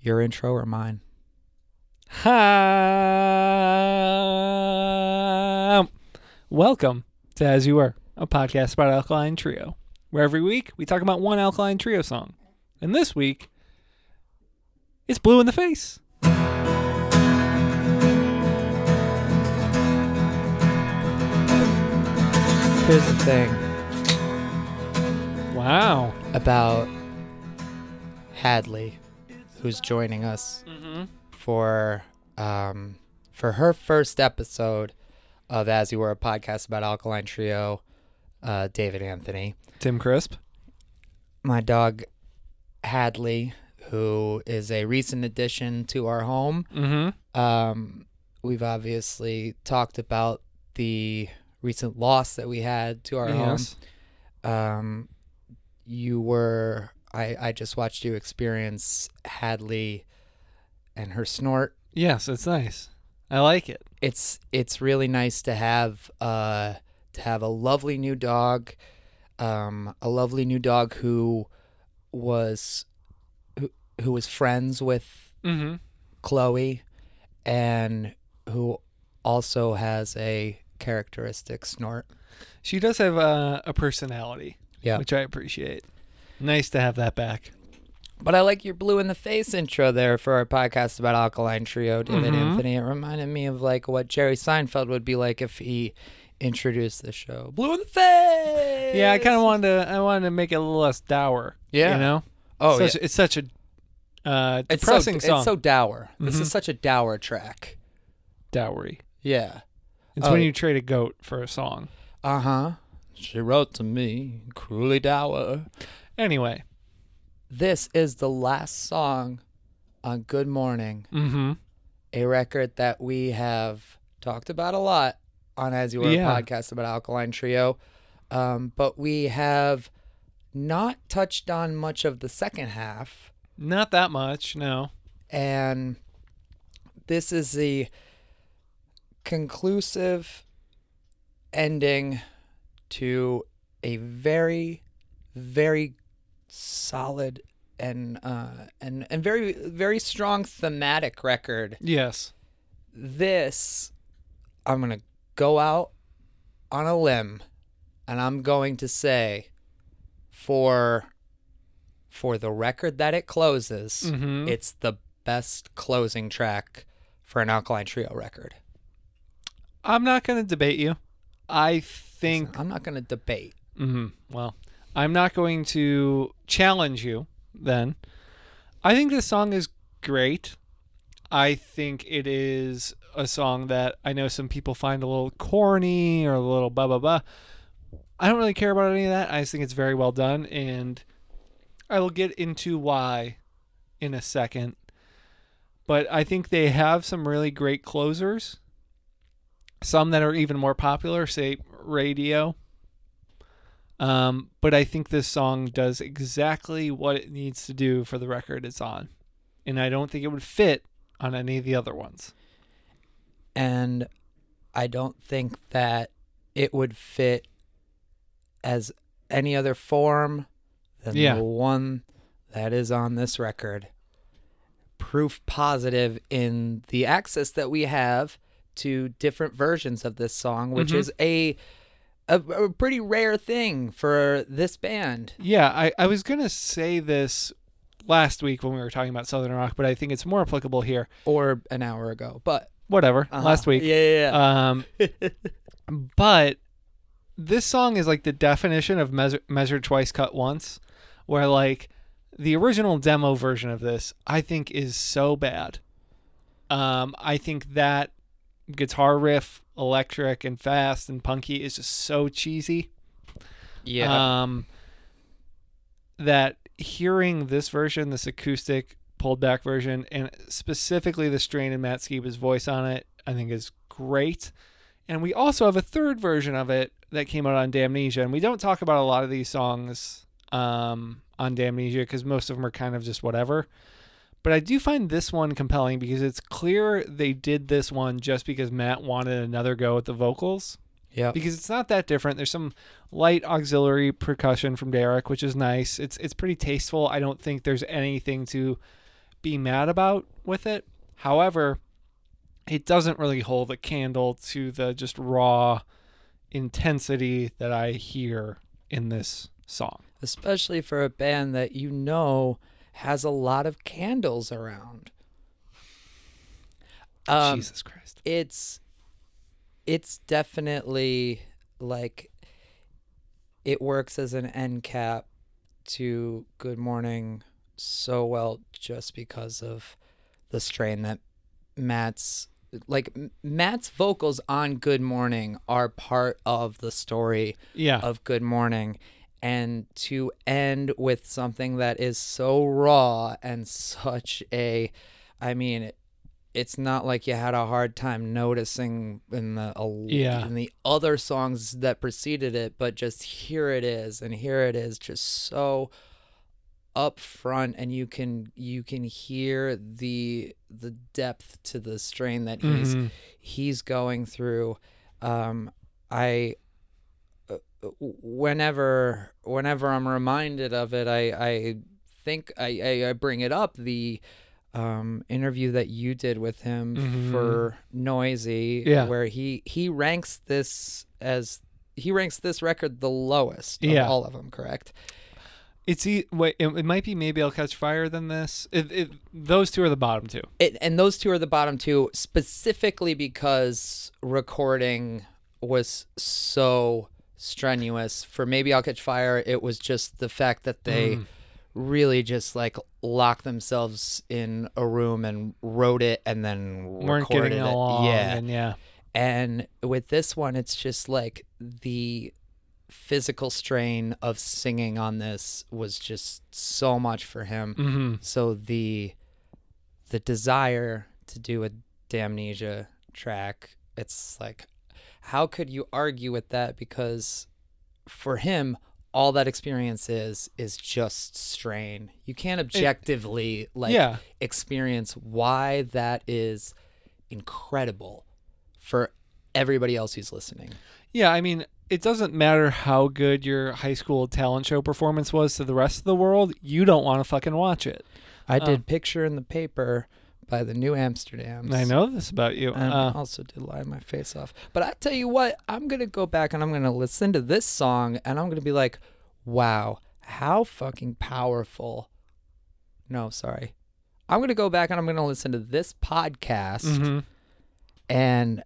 Your intro or mine? Hi. Welcome to As You Were, a podcast about Alkaline Trio, where every week we talk about one Alkaline Trio song. And this week, it's Blue in the Face. Here's the thing Wow. about Hadley, who's joining us Mm-hmm. for um for her first episode of As You Were, a podcast about Alkaline Trio, uh, David Anthony. Tim Crisp. My dog Hadley, who is a recent addition to our home. Mm-hmm. Um, we've obviously talked about the recent loss that we had to our Yes. home. Um, you were I I just watched you experience Hadley and her snort. Yes, it's nice. I like it. It's it's really nice to have uh to have a lovely new dog, um, a lovely new dog who was who, who was friends with Mm-hmm. Chloe and who also has a characteristic snort. She does have a, a personality, Yeah. which I appreciate. Nice to have that back. But I like your blue in the face intro there for our podcast about Alkaline Trio, David Mhm. Anthony. It reminded me of like what Jerry Seinfeld would be like if he introduced the show. Blue in the face. Yeah, I kind of wanted to. I wanted to make it a little less dour. Yeah. you know. Oh, such, yeah. It's such a uh, It's depressing so, song. It's so dour. This Mhm. is such a dour track. dowry. Yeah. It's Oh. when you trade a goat for a song. Uh huh. She wrote to me, cruelly dour. Anyway. This is the last song on Good Mourning, Mm-hmm. a record that we have talked about a lot on As You Were Yeah. podcast about Alkaline Trio. Um, but we have not touched on much of the second half. Not that much. No. And this is the conclusive ending to a very, very solid and uh, and and very very strong thematic record. Yes. This, I'm gonna go out on a limb, and I'm going to say, for for the record that it closes, Mm-hmm. it's the best closing track for an Alkaline Trio record. I'm not going to debate you. I think. I'm not gonna debate. hmm Well, I'm not going to challenge you. Then, I think this song is great. I think it is a song that I know some people find a little corny or a little blah blah blah. I don't really care about any of that. I just think it's very well done, and I will get into why in a second. But I think they have some really great closers. Some that are even more popular, say radio. Um, but I think this song does exactly what it needs to do for the record it's on. And I don't think it would fit on any of the other ones. and I don't think that it would fit as any other form than Yeah. the one that is on this record. Proof positive in the access that we have to different versions of this song, which Mhm. is a, a a pretty rare thing for this band. Yeah, I, I was going to say this last week when we were talking about Southern Rock, but I think it's more applicable here. Or an hour ago, but Whatever, uh-huh. last week. yeah, yeah, yeah. Um, but this song is like the definition of measure, measured twice, cut once, where like the original demo version of this, I think, is so bad. Um, I think that guitar riff, electric and fast and punky, is just so cheesy. yeah. Um, that hearing this version, this acoustic pulled back version, and specifically the strain in Matt Skiba's voice on it, I think is great. And we also have a third version of it that came out on Damnesia, and we don't talk about a lot of these songs um, on Damnesia because most of them are kind of just whatever. But I do find this one compelling because it's clear they did this one just because Matt wanted another go at the vocals yeah. because it's not that different. There's some light auxiliary percussion from Derek, which is nice. It's it's pretty tasteful. I don't think there's anything to be mad about with it. However, it doesn't really hold a candle to the just raw intensity that I hear in this song. especially for a band that you know has a lot of candles around. Um, Jesus Christ. it's it's definitely like it works as an end cap to Good Mourning so well just because of the strain that Matt's like Matt's vocals on Good Mourning are part of the story Yeah. of Good Mourning and to end with something that is so raw and such a I mean it's not like you had a hard time noticing in the Yeah. in the other songs that preceded it but just here it is and here it is just so up front and you can you can hear the the depth to the strain that he's Mhm. he's going through um i whenever whenever i'm reminded of it i i think i i, I bring it up the um interview that you did with him Mhm. for Noisey Yeah. where he he ranks this as he ranks this record the lowest of Yeah. all of them correct It's e- wait, it, it might be maybe I'll catch fire than this. It, it those two are the bottom two. it, and those two are the bottom two specifically because recording was so strenuous for maybe i'll catch fire it was just the fact that they Mm. really just like locked themselves in a room and wrote it and then weren't recorded getting it. along. yeah and yeah, and with this one it's just like the physical strain of singing on this was just so much for him hmm so the the desire to do a damnesia track it's like how could you argue with that because for him all that experience is is just strain you can't objectively like yeah, experience why that is incredible for everybody else who's listening yeah. I mean, it doesn't matter how good your high school talent show performance was to the rest of the world. You don't want to fucking watch it. i Oh. did um, picture in the paper by the new amsterdams I know this about you. And Uh, I also did lie my face off. But I tell you what, I'm gonna go back and I'm gonna listen to this song and I'm gonna be like, wow, how fucking powerful. No, sorry. I'm gonna go back and I'm gonna listen to this podcast mhm. and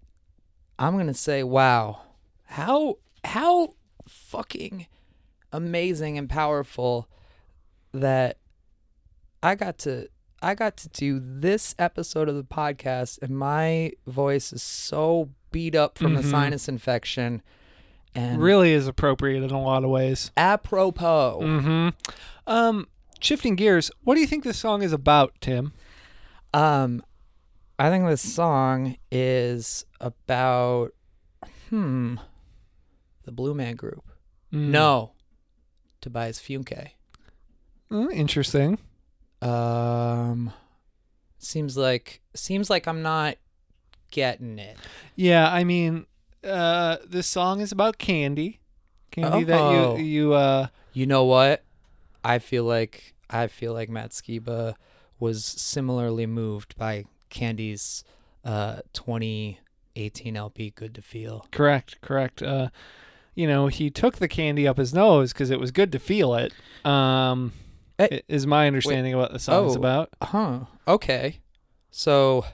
I'm gonna say, wow, how how fucking amazing and powerful that I got to I got to do this episode of the podcast and my voice is so beat up from the Mhm. sinus infection and Really is appropriate in a lot of ways. apropos hmm Um, shifting gears, what do you think this song is about, Tim? um I think this song is about hmm the Blue Man Group. Mm. No. Tobias Funke. Mm, interesting. Um seems like seems like I'm not getting it. Yeah, I mean, uh, this song is about candy. Candy Oh. that you you uh You know what? I feel like I feel like Matt Skiba was similarly moved by Candy's uh 2018 LP Good to Feel. correct, correct. Uh you know, he took the candy up his nose cuz it was good to feel it. Um Eh, i- is my understanding of what the song is oh. about. Huh. Okay. So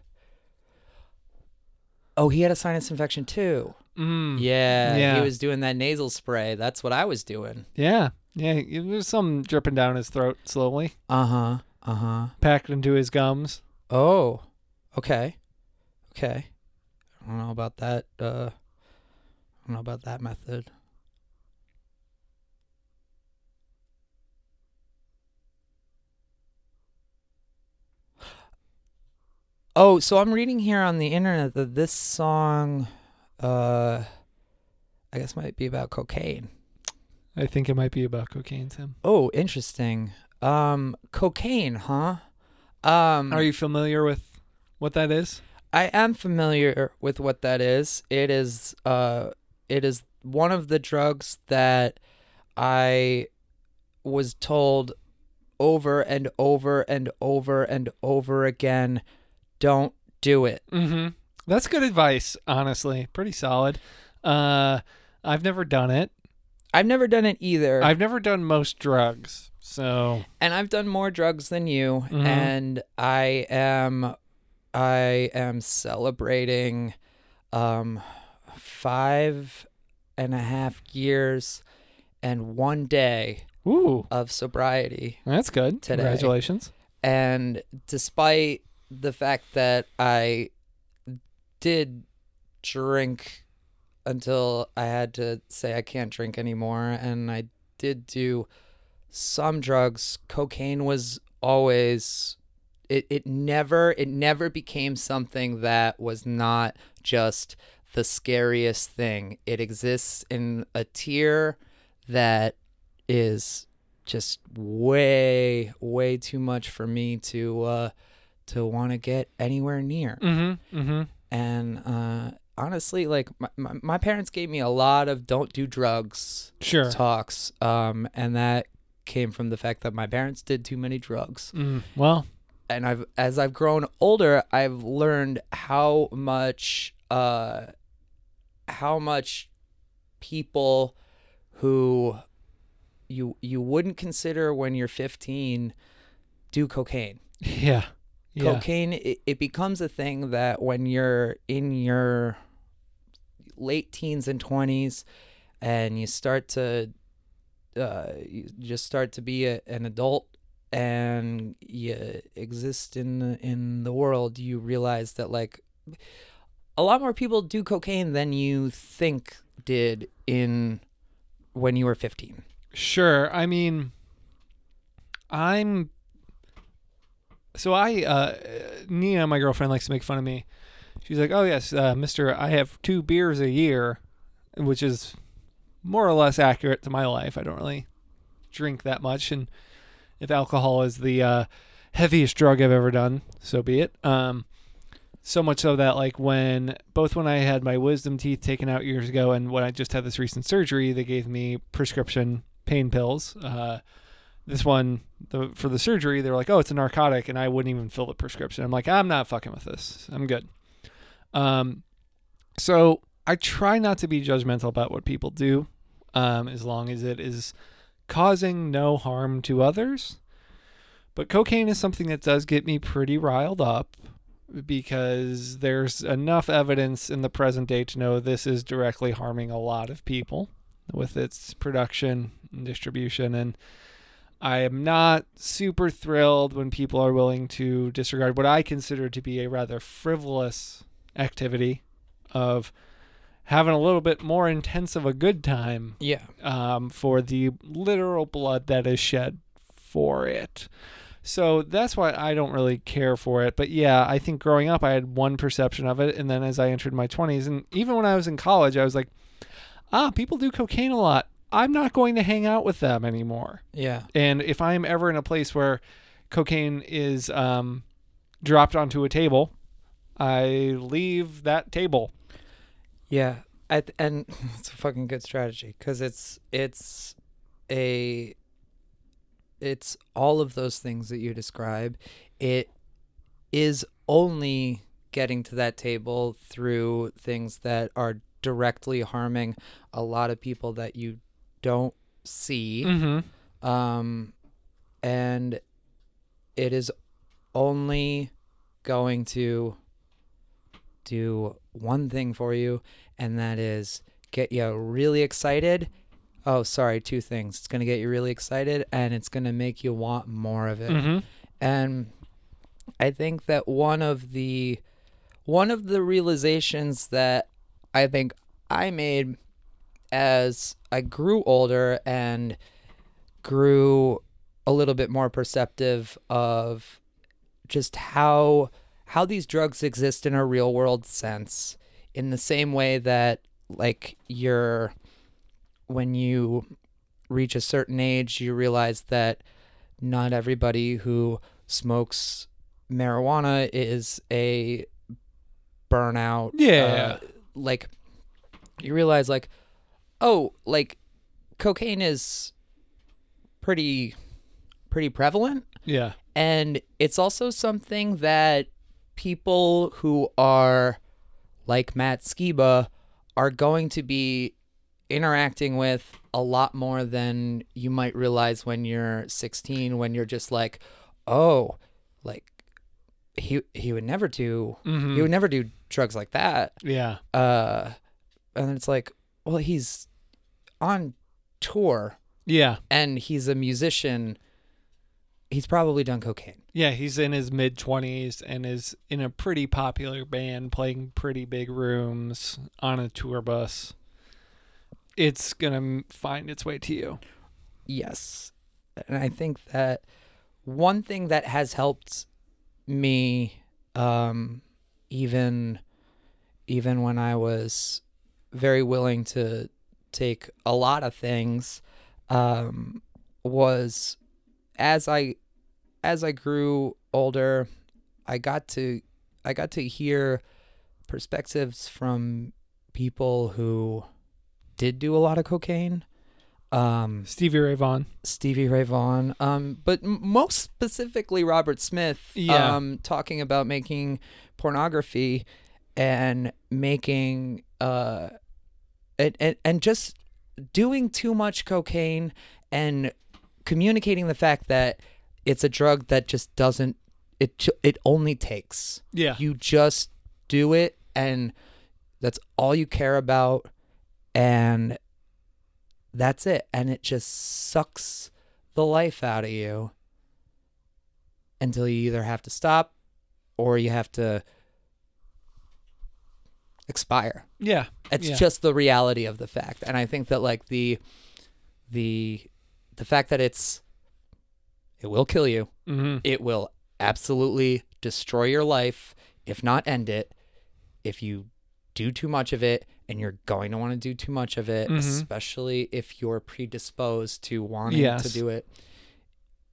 Oh, he had a sinus infection too. Mm. Yeah, Yeah. he was doing that nasal spray. That's what I was doing. Yeah. Yeah, there's some dripping down his throat slowly, Uh-huh. Uh-huh. packed into his gums. Oh, okay, okay. I don't know about that. Uh, I don't know about that method. Oh, so I'm reading here on the internet that this song, uh, I guess might be about cocaine. I think it might be about cocaine, Tim. Oh, interesting. Um, cocaine, huh? Um, Are you familiar with what that is? I am familiar with what that is. It is uh it is one of the drugs that I was told over and over and over and over again. Don't do it. Mm-hmm. That's good advice, honestly. Pretty solid. Uh, I've never done it. I've never done it either. I've never done most drugs, so and I've done more drugs than you Mhm. and I am I am celebrating um five and a half years and one day ooh, of sobriety that's good. Today. Congratulations. and despite the fact that I did drink until I had to say I can't drink anymore, and I did do some drugs, cocaine was always. It, it never it never became something that was not just the scariest thing. It exists in a tier that is just way way too much for me to uh to want to get anywhere near Mm-hmm. Mm-hmm. and uh honestly like my, my, my parents gave me a lot of don't do drugs Sure. talks um and that came from the fact that my parents did too many drugs Mm, well, and I've as I've grown older, I've learned how much uh how much people who you you wouldn't consider when you're 15 do cocaine. yeah. Yeah. Cocaine it, it becomes a thing that when you're in your late teens and 20s and you start to uh, you just start to be a, an adult and you exist in the, in the world you realize that like a lot more people do cocaine than you think did in when you were 15 Sure. I mean, I'm. So I, uh, Nina, my girlfriend, likes to make fun of me. She's like, "Oh yes, uh, Mister, I have two beers a year," which is more or less accurate to my life. I don't really drink that much, and if alcohol is the uh, heaviest drug I've ever done, so be it. Um, so much so that like when both when I had my wisdom teeth taken out years ago and when I just had this recent surgery, they gave me prescription pain pills. Uh, this one the, for the surgery, they were like, "Oh, it's a narcotic," and I wouldn't even fill the prescription. I'm like, I'm not fucking with this. I'm good. Um, so I try not to be judgmental about what people do, um, as long as it is causing no harm to others. But cocaine is something that does get me pretty riled up because there's enough evidence in the present day to know this is directly harming a lot of people with its production and distribution and I am not super thrilled when people are willing to disregard what I consider to be a rather frivolous activity of having a little bit more intense of a good time yeah um, for the literal blood that is shed for it. So that's why I don't really care for it. But yeah, I think growing up, I had one perception of it. And then as I entered my 20s, and even when I was in college, I was like, ah, people do cocaine a lot. I'm not going to hang out with them anymore. yeah And if I'm ever in a place where cocaine is um, dropped onto a table, I leave that table. Yeah, I th- and it's a fucking good strategy because it's it's a it's all of those things that you describe. It is only getting to that table through things that are directly harming a lot of people that you don't see Mm-hmm. um, and it is only going to do one thing for you, and that is get you really excited. Oh, sorry, two things. It's going to get you really excited, and it's going to make you want more of it. Mm-hmm. And I think that one of the one of the realizations that I think I made as I grew older and grew a little bit more perceptive of just how how these drugs exist in a real world sense in the same way that like you're when you reach a certain age you realize that not everybody who smokes marijuana is a burnout Yeah. uh, like you realize like oh like cocaine is pretty pretty prevalent. Yeah. And it's also something that people who are like Matt Skiba are going to be interacting with a lot more than you might realize when you're 16 when you're just like oh like he he would never do Mhm. he would never do drugs like that Yeah. uh and it's like well he's on tour Yeah. and he's a musician he's probably done cocaine Yeah, he's in his mid 20s and is in a pretty popular band playing pretty big rooms on a tour bus. It's going to find its way to you. Yes. And I think that one thing that has helped me um even even when I was very willing to take a lot of things um was as I as I grew older I got to I got to hear perspectives from people who did do a lot of cocaine um Stevie Ray Vaughan. Stevie Ray Vaughan, um, but m- most specifically Robert Smith, Yeah. um, talking about making pornography and making uh, and, and and just doing too much cocaine and communicating the fact that it's a drug that just doesn't it it only takes Yeah. you just do it and that's all you care about and that's it and it just sucks the life out of you until you either have to stop or you have to expire yeah. it's Yeah. just the reality of the fact and i think that like the the the fact that it's it will kill you hmm it will absolutely destroy your life, if not end it, if you do too much of it, and you're going to want to do too much of it, Mhm. especially if you're predisposed to wanting Yes. to do it.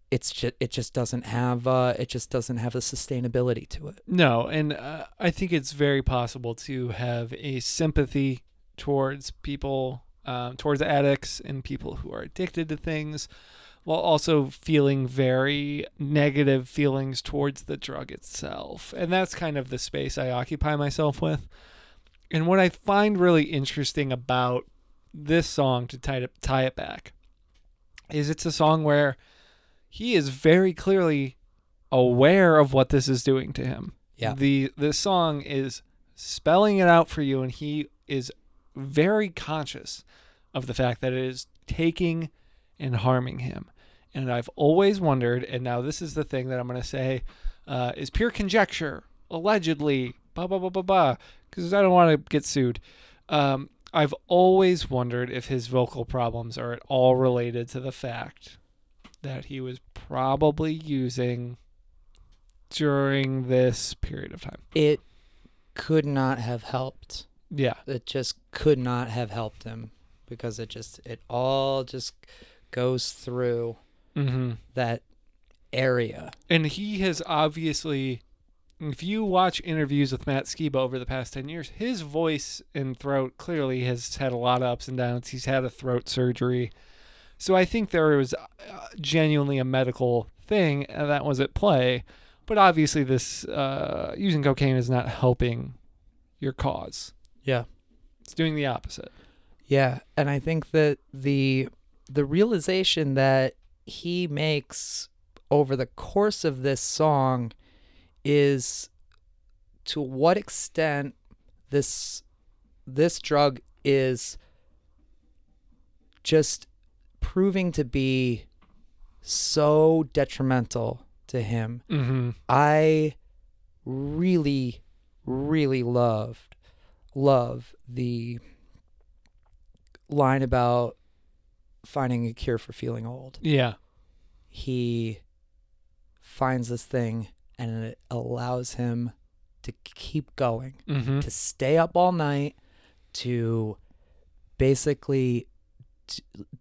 It's just it just doesn't have uh it just doesn't have the sustainability to it. No, and uh, I think it's very possible to have a sympathy towards people, um, towards addicts and people who are addicted to things, while also feeling very negative feelings towards the drug itself. And that's kind of the space I occupy myself with. And what I find really interesting about this song to tie it, tie it back is it's a song where he is very clearly aware of what this is doing to him. Yeah. The the song is spelling it out for you and he is very conscious of the fact that it is taking and harming him. And I've always wondered, and now this is the thing that I'm going to say uh, is pure conjecture, allegedly, blah, blah, blah, blah, blah, because I don't want to get sued. Um, I've always wondered if his vocal problems are at all related to the fact that he was probably using during this period of time. It could not have helped. Yeah. It just could not have helped him because it just it all just goes through Mm-hmm. that area. And he has obviously, if you watch interviews with Matt Skiba over the past 10 years, his voice and throat clearly has had a lot of ups and downs. He's had a throat surgery. So I think there was uh, genuinely a medical thing uh, that was at play. But obviously, this uh, using cocaine is not helping your cause. Yeah. It's doing the opposite. Yeah, and I think that the the realization that he makes over the course of this song is to what extent this this drug is just proving to be so detrimental to him. Mm-hmm. I really, really loved love the line about finding a cure for feeling old. Yeah. He finds this thing and it allows him to keep going, Mm-hmm. to stay up all night, to basically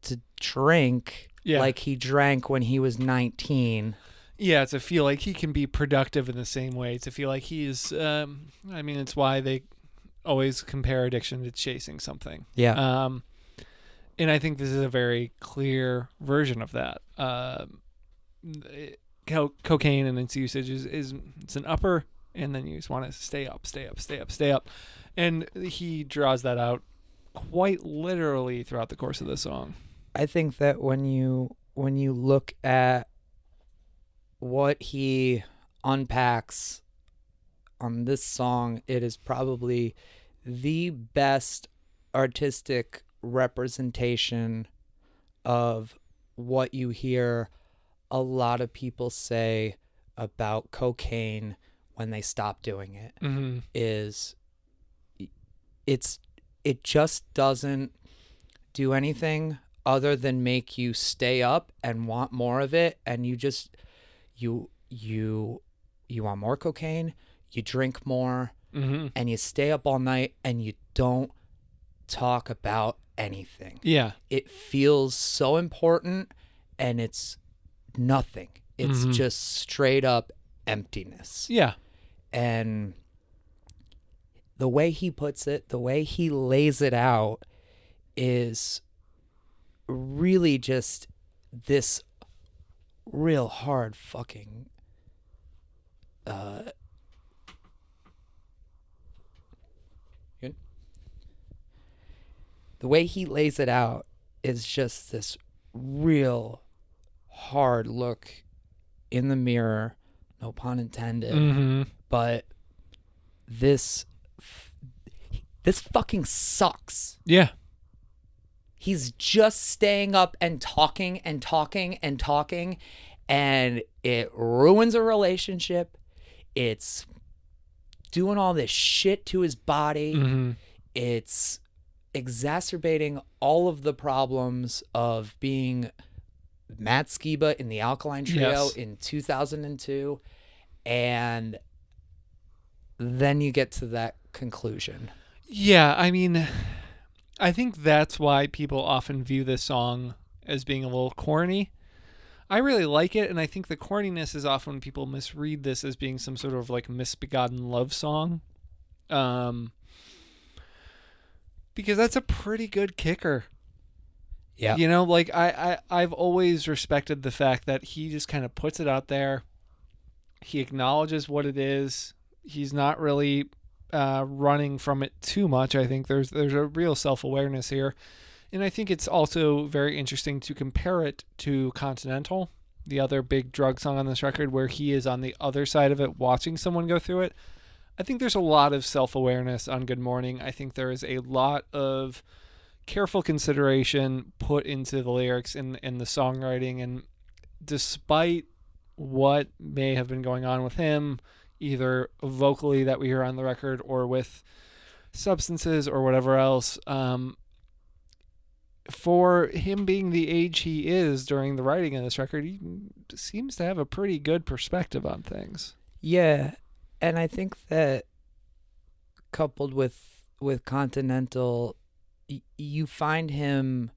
to drink Yeah. like he drank when he was 19. Yeah, it's to feel like he can be productive in the same way. To feel like he's, um, I mean, it's why they always compare addiction to chasing something. Yeah. Um, and I think this is a very clear version of that. Um co- cocaine and its usage is, is it's an upper, and then you just want to stay up, stay up, stay up, stay up, and he draws that out quite literally throughout the course of the song. I think that when you when you look at what he unpacks on this song, it is probably the best artistic representation of what you hear a lot of people say about cocaine when they stop doing it Mm-hmm. is it's it just doesn't do anything other than make you stay up and want more of it and you just you you you want more cocaine you drink more Mm-hmm. and you stay up all night and you don't talk about anything Yeah. it feels so important and it's nothing it's Mhm. just straight up emptiness Yeah. and the way he puts it, the way he lays it out is really just this real hard fucking uh good? The way he lays it out is just this real hard look in the mirror, no pun intended Mm-hmm. but this this fucking sucks. Yeah. He's just staying up and talking and talking and talking and it ruins a relationship. It's doing all this shit to his body. Mm-hmm. It's exacerbating all of the problems of being Matt Skiba in the Alkaline Trio Yes. in 2002 and then you get to that conclusion. Yeah, I mean, I think that's why people often view this song as being a little corny. I really like it, and I think the corniness is often people misread this as being some sort of like misbegotten love song. Um, because that's a pretty good kicker. Yeah. You know, like I, I I've always respected the fact that he just kind of puts it out there. He acknowledges what it is. He's not really uh, running from it too much. I think there's there's a real self awareness here, and I think it's also very interesting to compare it to Continental, the other big drug song on this record, where he is on the other side of it, watching someone go through it. I think there's a lot of self awareness on Good Mourning. I think there is a lot of careful consideration put into the lyrics and and the songwriting and despite what may have been going on with him either vocally that we hear on the record or with substances or whatever else um for him being the age he is during the writing of this record he seems to have a pretty good perspective on things. Yeah, and I think that coupled with with Continental, y- you find him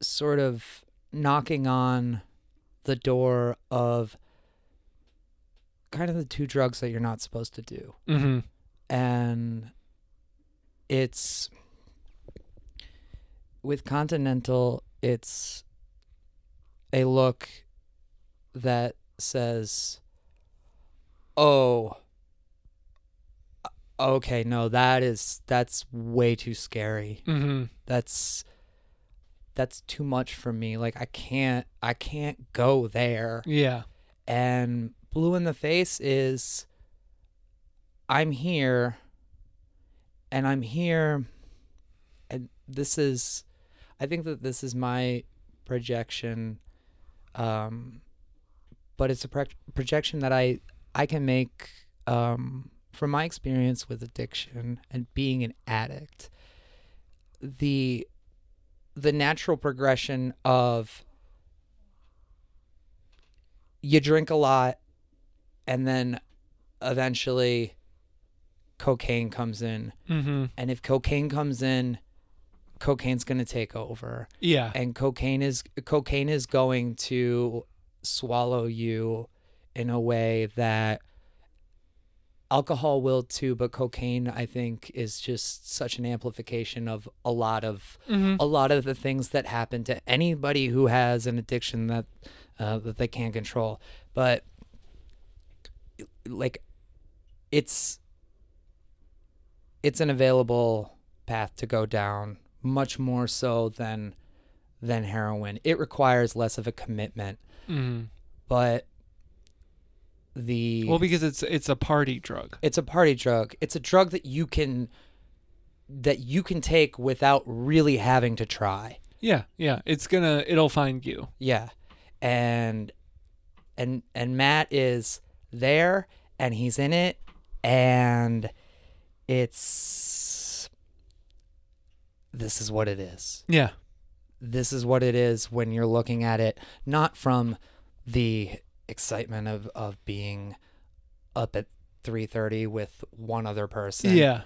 sort of knocking on the door of kind of the two drugs that you're not supposed to do, mm-hmm. and it's with Continental, it's a look that says, "Oh, okay, no, that is that's way too scary. Mm-hmm. That's that's too much for me. Like I can't I can't go there." yeah And blue in the face is I'm here and I'm here and this is I think that this is my projection um but it's a pro- projection that I I can make um from my experience with addiction and being an addict the the natural progression of you drink a lot and then eventually cocaine comes in mm-hmm. and if cocaine comes in cocaine's going to take over yeah and cocaine is cocaine is going to swallow you in a way that alcohol will too but cocaine i think is just such an amplification of a lot of mm-hmm. a lot of the things that happen to anybody who has an addiction that uh, that they can't control. But like, it's it's an available path to go down, much more so than than heroin. It requires less of a commitment, Mm. but the Well, because it's it's a party drug. it's a party drug. It's a drug that you can that you can take without really having to try. Yeah, yeah. It's gonna it'll find you. Yeah. And and and Matt is there and he's in it and it's this is what it is. Yeah. This is what it is when you're looking at it not from the excitement of of being up at 3:30 with one other person Yeah.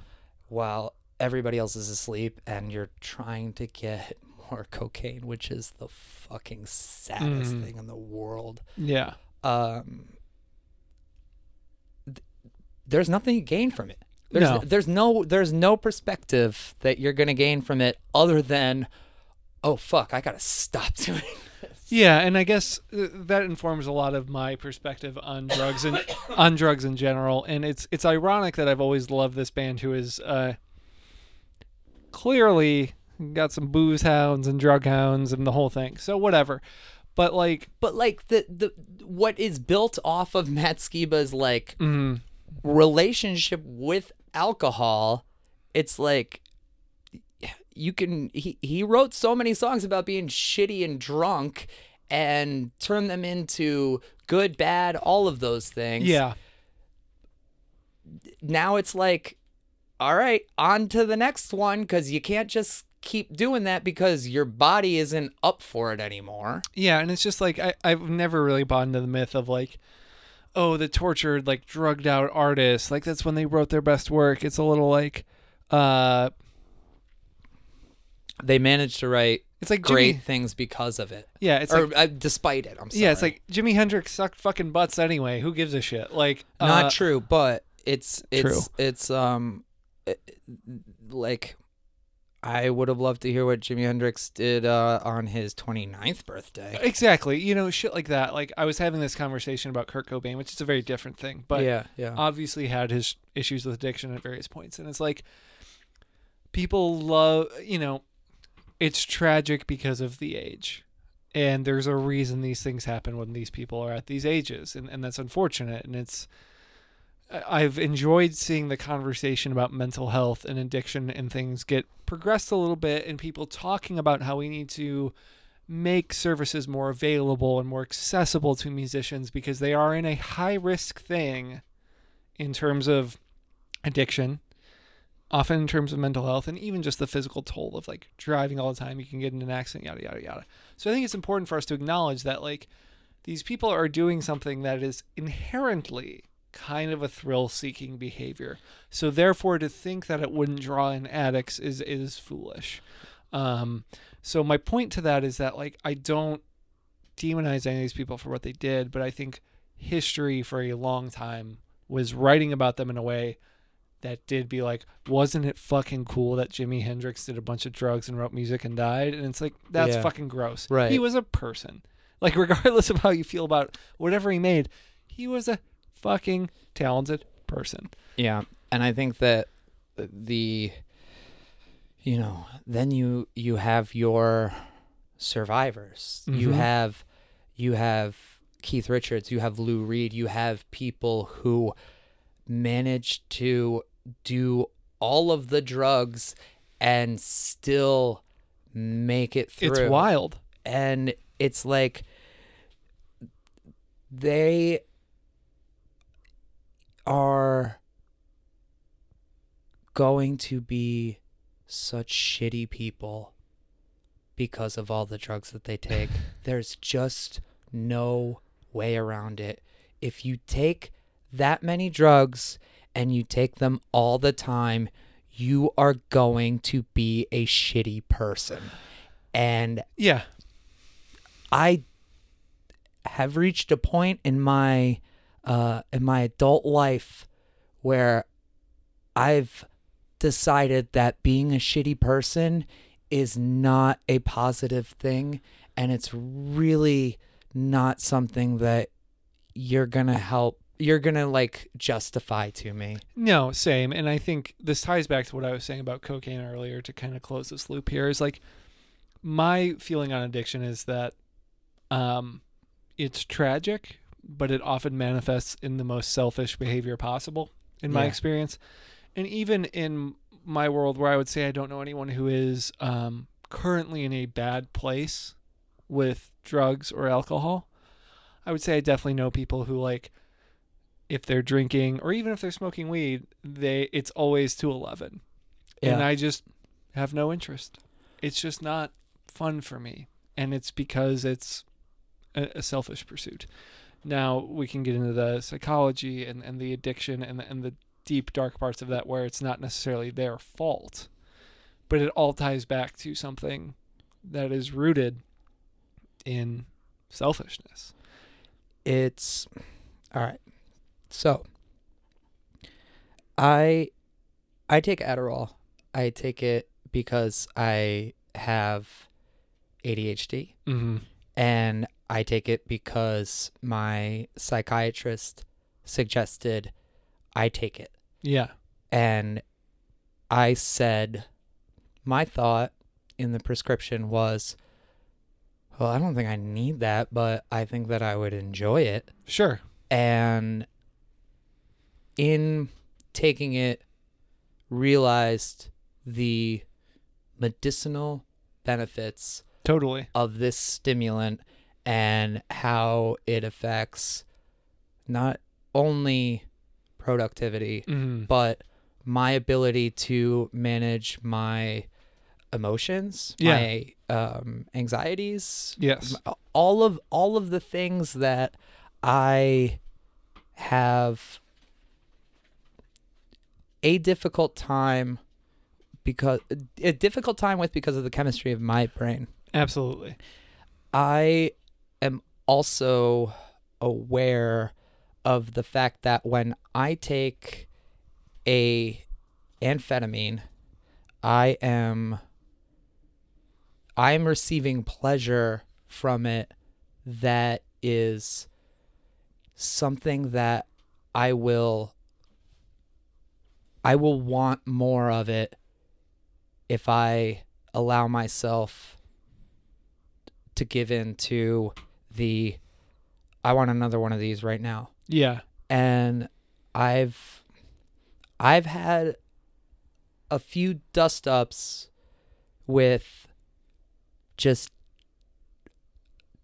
while everybody else is asleep and you're trying to get more cocaine, which is the fucking saddest Mhm. thing in the world. Yeah. Um, there's nothing you gain from it. There's No. there's no there's no perspective that you're gonna gain from it other than, oh fuck, I gotta stop doing. This. Yeah, and I guess uh, that informs a lot of my perspective on drugs and on drugs in general. And it's it's ironic that I've always loved this band who is uh, clearly got some booze hounds and drug hounds and the whole thing. So whatever. But like, But like the the what is built off of Matt Skiba's like mm, relationship with alcohol, it's like you can he he wrote so many songs about being shitty and drunk and turn them into good, bad, all of those things. yeah, Now it's like all right, on to the next one cuz you can't just keep doing that because your body isn't up for it anymore. yeah, and it's just like I I've never really bought into the myth of like. Oh, the tortured, like drugged out artists. Like that's when they wrote their best work. It's a little like, uh, They managed to write it's like great Jimmy, things because of it. Yeah, it's or like uh, despite it. I'm sorry. Yeah, it's like Jimi Hendrix sucked fucking butts anyway. Who gives a shit? Like, not uh, true but it's it's True. it's um it- like i would have loved to hear what jimi hendrix did uh on his 29th birthday Exactly. You know, shit like that. Like, I was having this conversation about Kurt Cobain, which is a very different thing, but yeah yeah obviously had his issues with addiction at various points. And it's like, people love, you know, it's tragic because of the age. And there's a reason these things happen when these people are at these ages. And, and that's unfortunate. And it's, I've enjoyed seeing the conversation about mental health and addiction and things get progressed a little bit and people talking about how we need to make services more available and more accessible to musicians because they are in a high risk thing in terms of addiction, often in terms of mental health, and even just the physical toll of like driving all the time. You can get in an accident, yada, yada, yada. So I think it's important for us to acknowledge that like these people are doing something that is inherently kind of a thrill seeking behavior. So therefore to think that it wouldn't draw in addicts is is foolish. Um so my point to that is that like I don't demonize any of these people for what they did, but I think history for a long time was writing about them in a way that did be like, wasn't it fucking cool that Jimi Hendrix did a bunch of drugs and wrote music and died? And it's like that's Yeah. fucking gross. Right. He was a person. Like regardless of how you feel about whatever he made, he was a fucking talented person. yeah and i think that the you know then you you have your survivors you Mhm. have you have keith richards you have lou reed you have people who managed to do all of the drugs and still make it through It's wild. and it's like they are going to be such shitty people because of all the drugs that they take. There's just no way around it. If you take that many drugs and you take them all the time, you are going to be a shitty person. And Yeah. I have reached a point in my uh, in my adult life where I've decided that being a shitty person is not a positive thing, and it's really not something that you're gonna help you're gonna like justify to me. No, same. And I think this ties back to what I was saying about cocaine earlier to kind of close this loop here is like my feeling on addiction is that um it's tragic, but it often manifests in the most selfish behavior possible in my Yeah. experience. And even in my world where I would say I don't know anyone who is um currently in a bad place with drugs or alcohol, I would say I definitely know people who like if they're drinking or even if they're smoking weed, they it's always to 11. And I just have no interest. It's just not fun for me. And it's because it's a, a selfish pursuit. Now we can get into the psychology and, and the addiction and the, and the deep dark parts of that where it's not necessarily their fault, but it all ties back to something that is rooted in selfishness. It's all right. So I I take Adderall. I take it because I have ADHD Mm-hmm. and I take it because my psychiatrist suggested I take it. Yeah. And I said, my thought in the prescription was, well, I don't think I need that, but I think that I would enjoy it. Sure. And in taking it, realized the medicinal benefits Totally. of this stimulant and how it affects not only productivity Mm-hmm. but my ability to manage my emotions, Yeah. my um, anxieties, Yes. all of all of the things that I have a difficult time because a difficult time with because of the chemistry of my brain. Absolutely. I am also aware of the fact that when I take a amphetamine, I am I am receiving pleasure from it that is something that I will I will want more of it if I allow myself to give in to the I want another one of these right now. Yeah. And I've I've had a few dust ups with just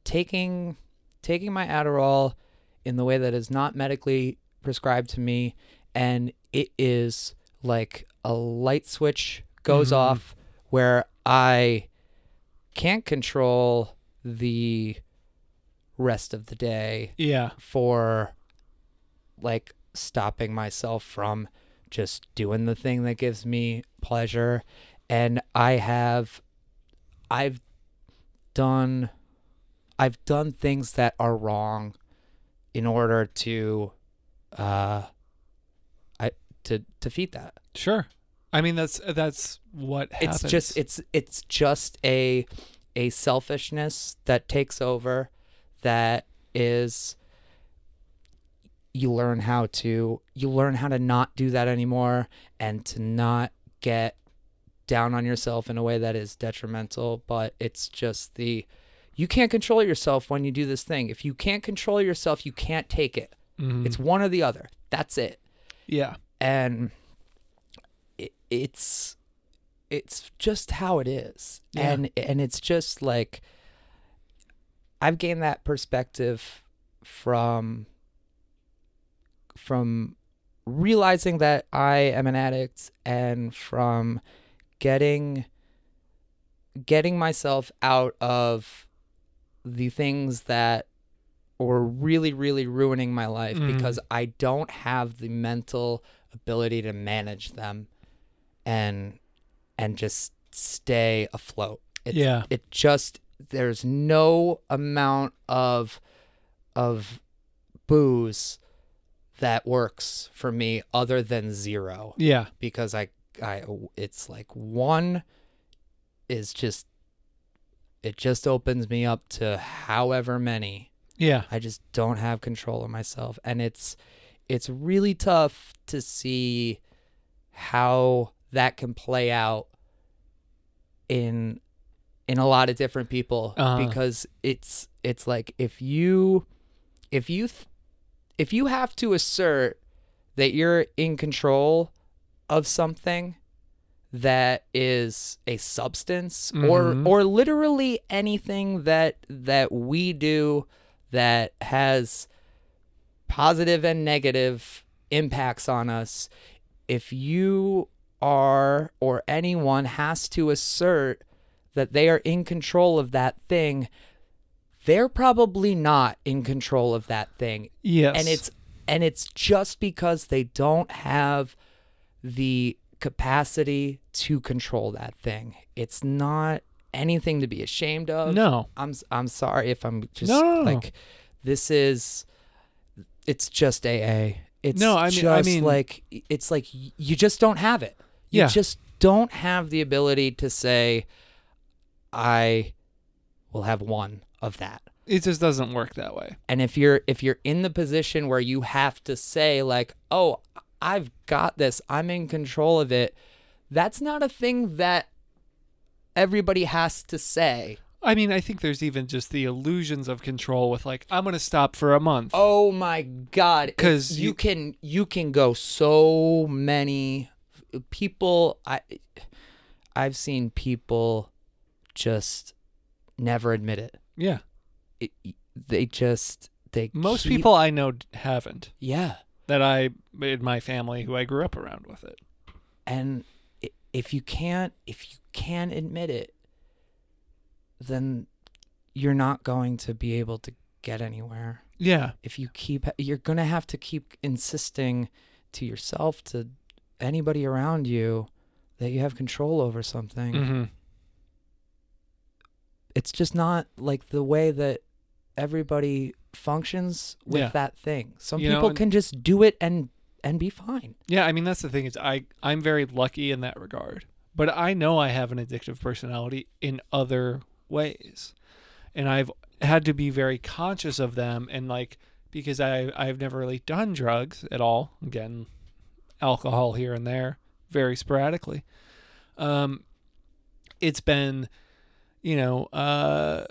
taking taking my Adderall in the way that is not medically prescribed to me and it is like a light switch goes Mhm. off where I can't control the rest of the day Yeah. for like stopping myself from just doing the thing that gives me pleasure and I have I've done I've done things that are wrong in order to uh I to defeat that. Sure. I mean that's that's what happens. It's just it's it's just a a selfishness that takes over that is you learn how to you learn how to not do that anymore and to not get down on yourself in a way that is detrimental but it's just the you can't control yourself when you do this thing if you can't control yourself you can't take it Mhm. it's one or the other that's it yeah. and it, it's it's just how it is Yeah. and and it's just like i've gained that perspective from from realizing that i am an addict and from getting getting myself out of the things that were really really ruining my life Mhm. because i don't have the mental ability to manage them and and just stay afloat it, Yeah. it just there's no amount of of booze that works for me other than zero Yeah. because I I it's like one is just it just opens me up to however many Yeah. I just don't have control of myself and it's it's really tough to see how that can play out in in a lot of different people Uh-huh. because it's it's like if you if you th- if you have to assert that you're in control of something that is a substance or Mhm. or literally anything that that we do that has positive and negative impacts on us if you are or anyone has to assert that they are in control of that thing they're probably not in control of that thing Yes. and it's and it's just because they don't have the capacity to control that thing it's not anything to be ashamed of no. i'm i'm sorry if i'm just no. like this is it's just aa it's No, I mean- just I mean- like it's like you just don't have it you Yeah. just don't have the ability to say i will have one of that It just doesn't work that way. and if you're if you're in the position where you have to say like oh i've got this i'm in control of it that's not a thing that everybody has to say I mean, I think there's even just the illusions of control with like I'm going to stop for a month. oh my god 'Cause you, you- can you can go so many people i i've seen people just never admit it, Yeah. it they just they Most keep- people I know haven't. yeah That I in my family who I grew up around with it. and if you can't if you can't admit it then you're not going to be able to get anywhere Yeah. if you keep you're going to have to keep insisting to yourself to anybody around you that you have control over something Mhm. It's just not like the way that everybody functions with Yeah. that thing some You know, people and- can just do it and and be fine Yeah, I mean that's the thing is I I'm very lucky in that regard. But I know I have an addictive personality in other ways. And I've had to be very conscious of them and like because I I've never really done drugs at all. Again, alcohol here and there, very sporadically. Um it's been you know, uh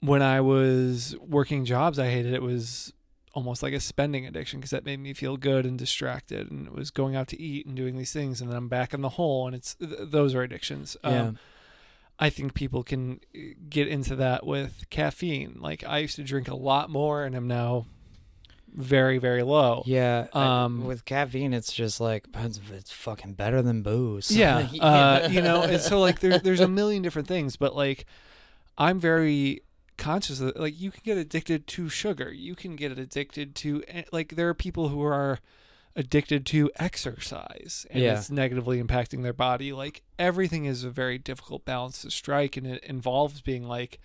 when I was working jobs I hated it was almost like a spending addiction because that made me feel good and distracted and it was going out to eat and doing these things and then I'm back in the hole and it's th- those are addictions. Um, I think people can uh, get into that with caffeine. Like I used to drink a lot more and I'm now very very low. Yeah. I- Um, with caffeine, it's just like it's, fucking better than booze. Yeah, uh, you know, and so like there, there's a million different things, but like I'm very conscious of like you can get addicted to sugar, you can get addicted to eh, like there are people who are addicted to exercise and Yeah. it's negatively impacting their body. Like everything is a very difficult balance to strike, and it involves being like,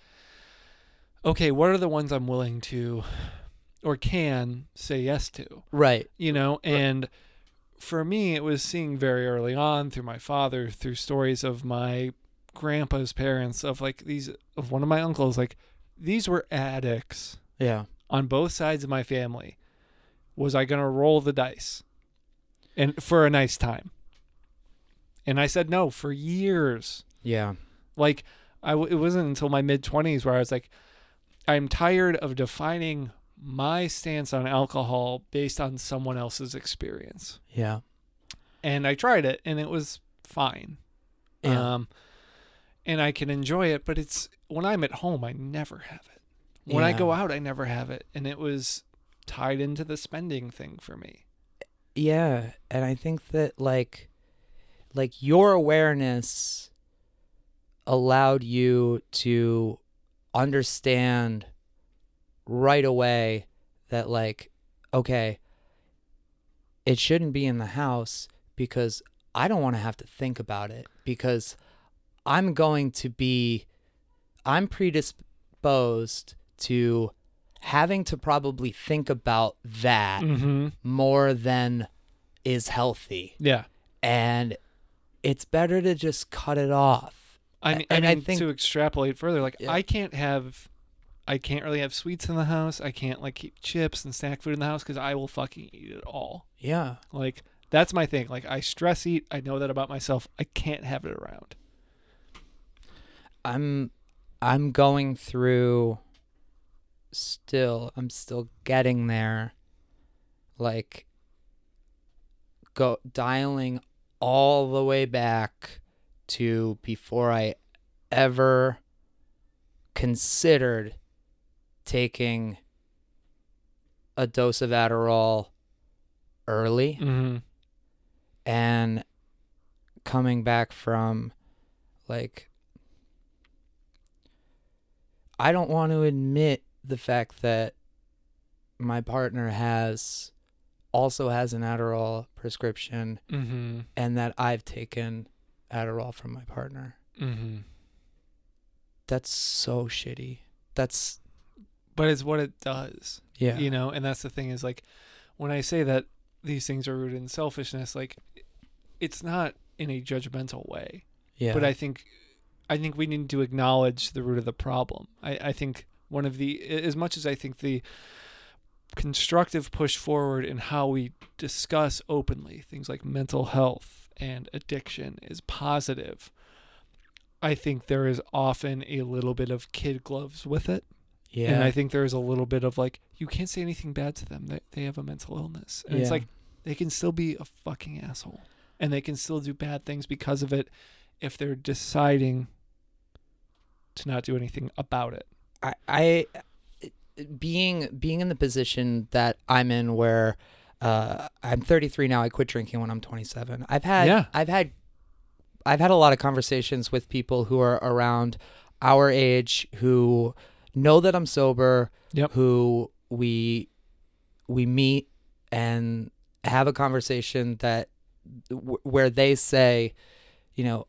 okay, what are the ones I'm willing to or can say yes to? Right. you know and for me it was seeing very early on through my father through stories of my grandpa's parents of like these of one of my uncles like these were addicts Yeah. on both sides of my family was i going to roll the dice and for a nice time and i said no for years Yeah. like I w- it wasn't until my mid 20s where I was like I'm tired of defining my stance on alcohol based on someone else's experience. Yeah. And I tried it and it was fine. Yeah. Um and I can enjoy it, but it's when I'm at home I never have it. When I go out I never have it and it was tied into the spending thing for me. Yeah, and I think that like like your awareness allowed you to understand right away that like okay, it shouldn't be in the house because I don't want to have to think about it because I'm going to be I'm predisposed to having to probably think about that Mhm. more than is healthy. Yeah. And it's better to just cut it off. I mean, and I I mean think- to extrapolate further, like Yeah. I can't have I can't really have sweets in the house. I can't like keep chips and snack food in the house because I will fucking eat it all. Yeah. Like that's my thing. Like I stress eat. I know that about myself. I can't have it around. I'm I'm going through still I'm still getting there like go dialing all the way back to before I ever considered taking a dose of Adderall early Mm-hmm. and coming back from like I don't want to admit the fact that my partner has also has an Adderall prescription Mm-hmm. and that I've taken Adderall from my partner. Mm-hmm. That's so shitty. That's But it's what it does. yeah. You know, and that's the thing is like when I say that these things are rooted in selfishness, like it's not in a judgmental way. yeah. But I think I think we need to acknowledge the root of the problem. I, I think one of the as much as I think the constructive push forward in how we discuss openly things like mental health and addiction is positive. I think there is often a little bit of kid gloves with it. Yeah. And I think there's a little bit of like, you can't say anything bad to them. They, they have a mental illness. And it's like, they can still be a fucking asshole. And they can still do bad things because of it if they're deciding to not do anything about it. I, I being being in the position that I'm in where uh, I'm 33 now. I quit drinking when I'm 27. I've had Yeah. I've had I've had a lot of conversations with people who are around our age who know that I'm sober. Yep. Who we we meet and have a conversation that where they say, you know,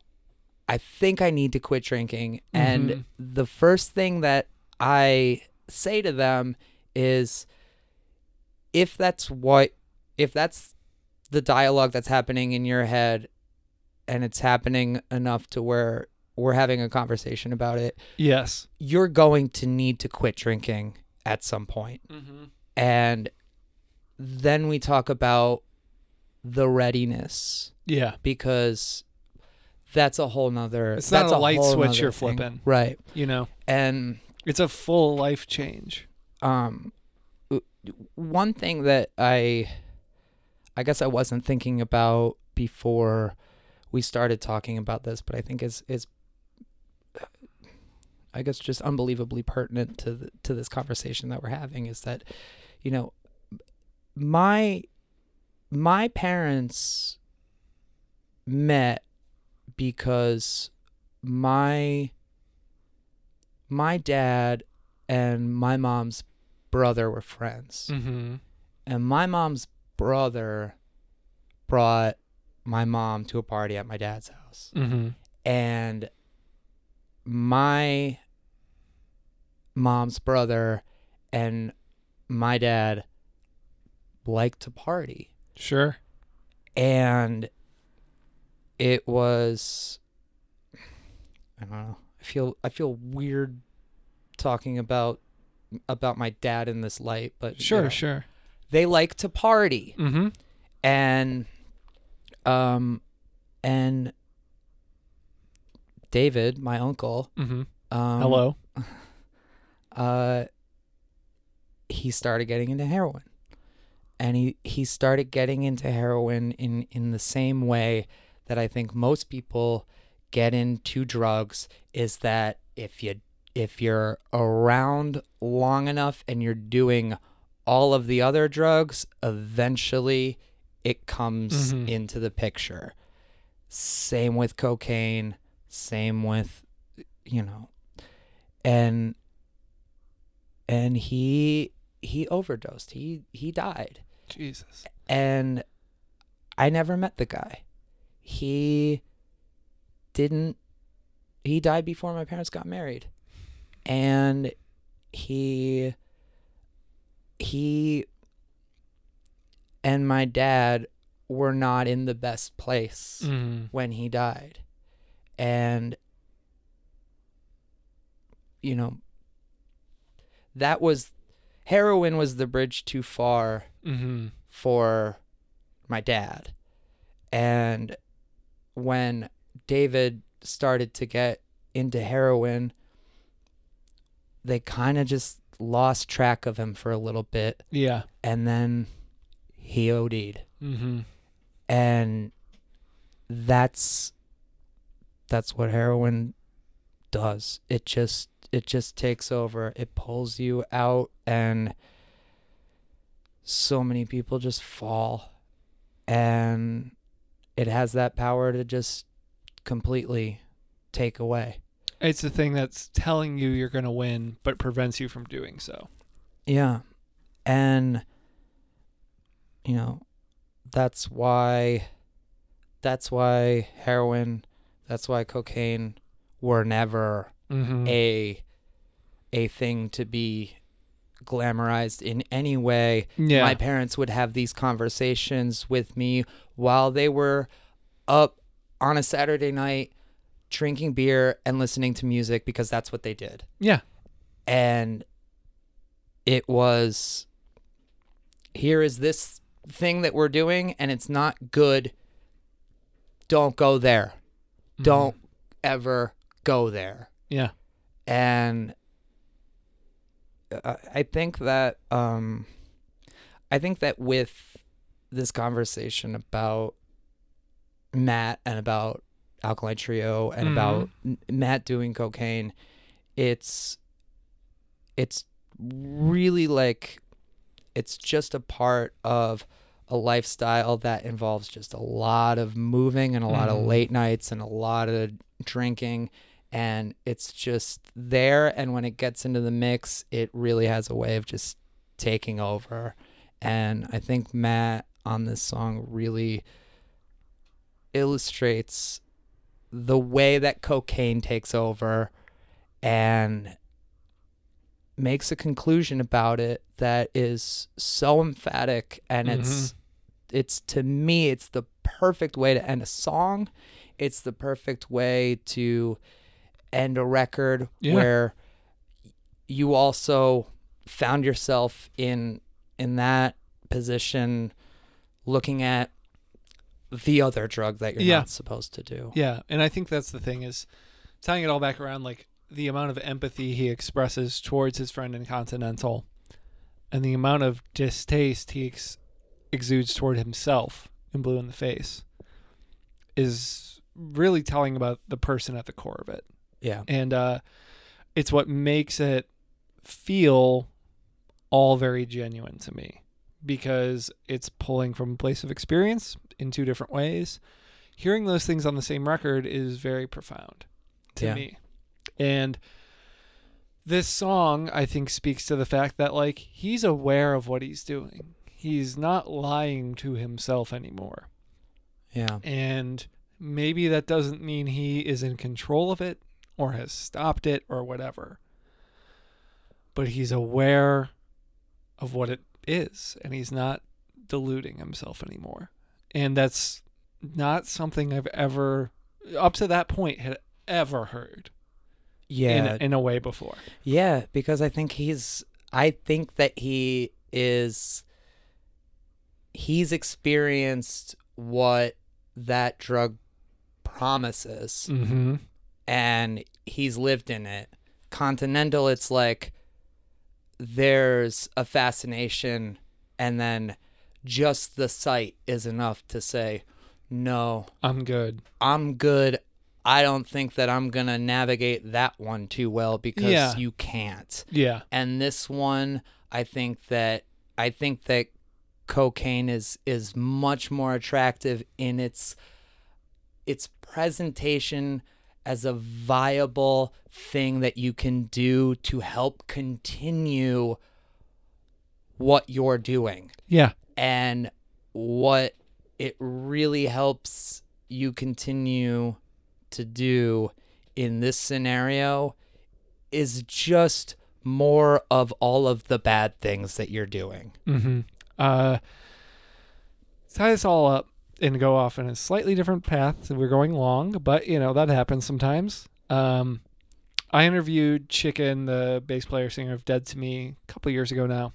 I think I need to quit drinking. And Mhm. the first thing that I say to them is if that's what if that's the dialogue that's happening in your head and it's happening enough to where we're having a conversation about it, Yes. you're going to need to quit drinking at some point. Mm-hmm. And then we talk about the readiness Yeah. because that's a whole nother It's not that's a light switch you're thing. flipping. right You know, and it's a full life change. um one thing that i i guess i wasn't thinking about before we started talking about this but i think is is i guess just unbelievably pertinent to the, to this conversation that we're having is that you know my my parents met because my my dad and my mom's brother were friends. Mm-hmm. And my mom's brother brought my mom to a party at my dad's house. Mm-hmm. And my mom's brother and my dad liked to party. Sure. And it was I don't know. I feel I feel weird talking about about my dad in this light, but you Sure. know, Sure. they like to party Mm-hmm. and um and David, my uncle, Mm-hmm. um Hello. uh he started getting into heroin. And he he started getting into heroin in in the same way that I think most people get into drugs is that if you if you're around long enough and you're doing all of the other drugs, eventually it comes Mhm. into the picture. Same with cocaine, same with you know. And and he he overdosed. He he died Jesus. and I never met the guy. He didn't he died before my parents got married. And he he and my dad were not in the best place Mm-hmm. when he died. And you know that was heroin was the bridge too far Mm-hmm. for my dad. And when David started to get into heroin, they kind of just lost track of him for a little bit. Yeah. And then he OD'd. Mm-hmm. And that's that's what heroin does. It just it just takes over. It pulls you out and so many people just fall and it has that power to just completely take away. It's the thing that's telling you you're going to win, but prevents you from doing so. Yeah. And you know, that's why that's why heroin, that's why cocaine were never Mm-hmm. a a thing to be glamorized in any way. yeah. My parents would have these conversations with me while they were up on a Saturday night drinking beer and listening to music because that's what they did. yeah. And it was here is this thing that we're doing and it's not good. Don't go there. Mm-hmm. Don't ever go there Yeah. and I- I think that um, I think that with this conversation about Matt and about Alkaline Trio and Mhm. about Matt doing cocaine, it's it's really like it's just a part of a lifestyle that involves just a lot of moving and a lot of Mhm. late nights and a lot of drinking and it's just there and when it gets into the mix it really has a way of just taking over. And i think matt on this song really illustrates the way that cocaine takes over and makes a conclusion about it that is so emphatic. And it's mm-hmm. it's to me it's the perfect way to end a song. It's the perfect way to end a record Yeah. where you also found yourself in in that position looking at the other drug that you're Yeah. not supposed to do Yeah, and I think that's the thing is tying it all back around like the amount of empathy he expresses towards his friend in Continental and the amount of distaste he ex- exudes toward himself in Blue in the Face is really telling about the person at the core of it. Yeah And uh it's what makes it feel all very genuine to me because it's pulling from a place of experience in two different ways. Hearing those things on the same record is very profound to Yeah. me. And this song, I think, speaks to the fact that, like, he's aware of what he's doing. He's not lying to himself anymore. yeah And maybe that doesn't mean he is in control of it or has stopped it or whatever. But he's aware of what it is and he's not deluding himself anymore. And that's not something I've ever, up to that point, had ever heard yeah in, in a way before. Yeah, because I think he's I think that he is he's experienced what that drug promises Mm-hmm. And he's lived in it. Continental it's like there's a fascination and then just the sight is enough to say no, I'm good. I'm good. I don't think that I'm going to navigate that one too well because Yeah. you can't Yeah. and this one i think that i think that cocaine is is much more attractive in its its presentation as a viable thing that you can do to help continue what you're doing Yeah. and what it really helps you continue to do in this scenario is just more of all of the bad things that you're doing. Mm-hmm. Uh, tie this all up and go off in a slightly different path. We're going long, but you know that happens sometimes. Um, I interviewed Chicken, the bass player singer of Dead to Me, a couple years ago now,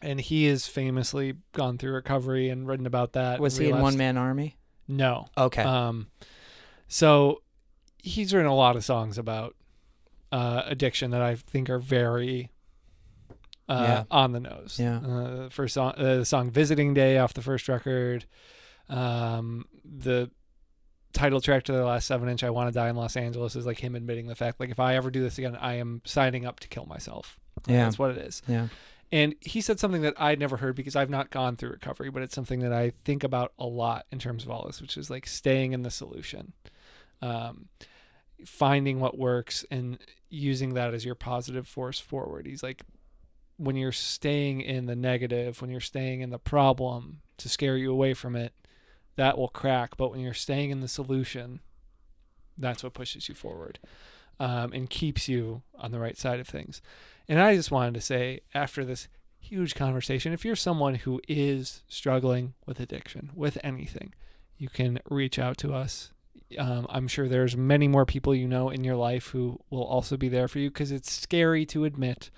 and he has famously gone through recovery and written about that. Was he in. One Man Army? No. Okay. Um, so he's written a lot of songs about uh, addiction that I think are very uh, Yeah. on the nose. Yeah. Uh, first song, uh, the song "Visiting Day" off the first record, um, the title track to their last seven inch "I Want to Die in Los Angeles" is like him admitting the fact, like, if I ever do this again, I am signing up to kill myself. yeah. That's what it is. Yeah. And he said something that I'd never heard because I've not gone through recovery, but it's something that I think about a lot in terms of all this, which is like staying in the solution, um, finding what works and using that as your positive force forward. He's like, when you're staying in the negative, when you're staying in the problem to scare you away from it, that will crack. But when you're staying in the solution, that's what pushes you forward um, and keeps you on the right side of things. And I just wanted to say, after this huge conversation, if you're someone who is struggling with addiction, with anything, you can reach out to us. Um, I'm sure there's many more people you know in your life who will also be there for you because it's scary to admit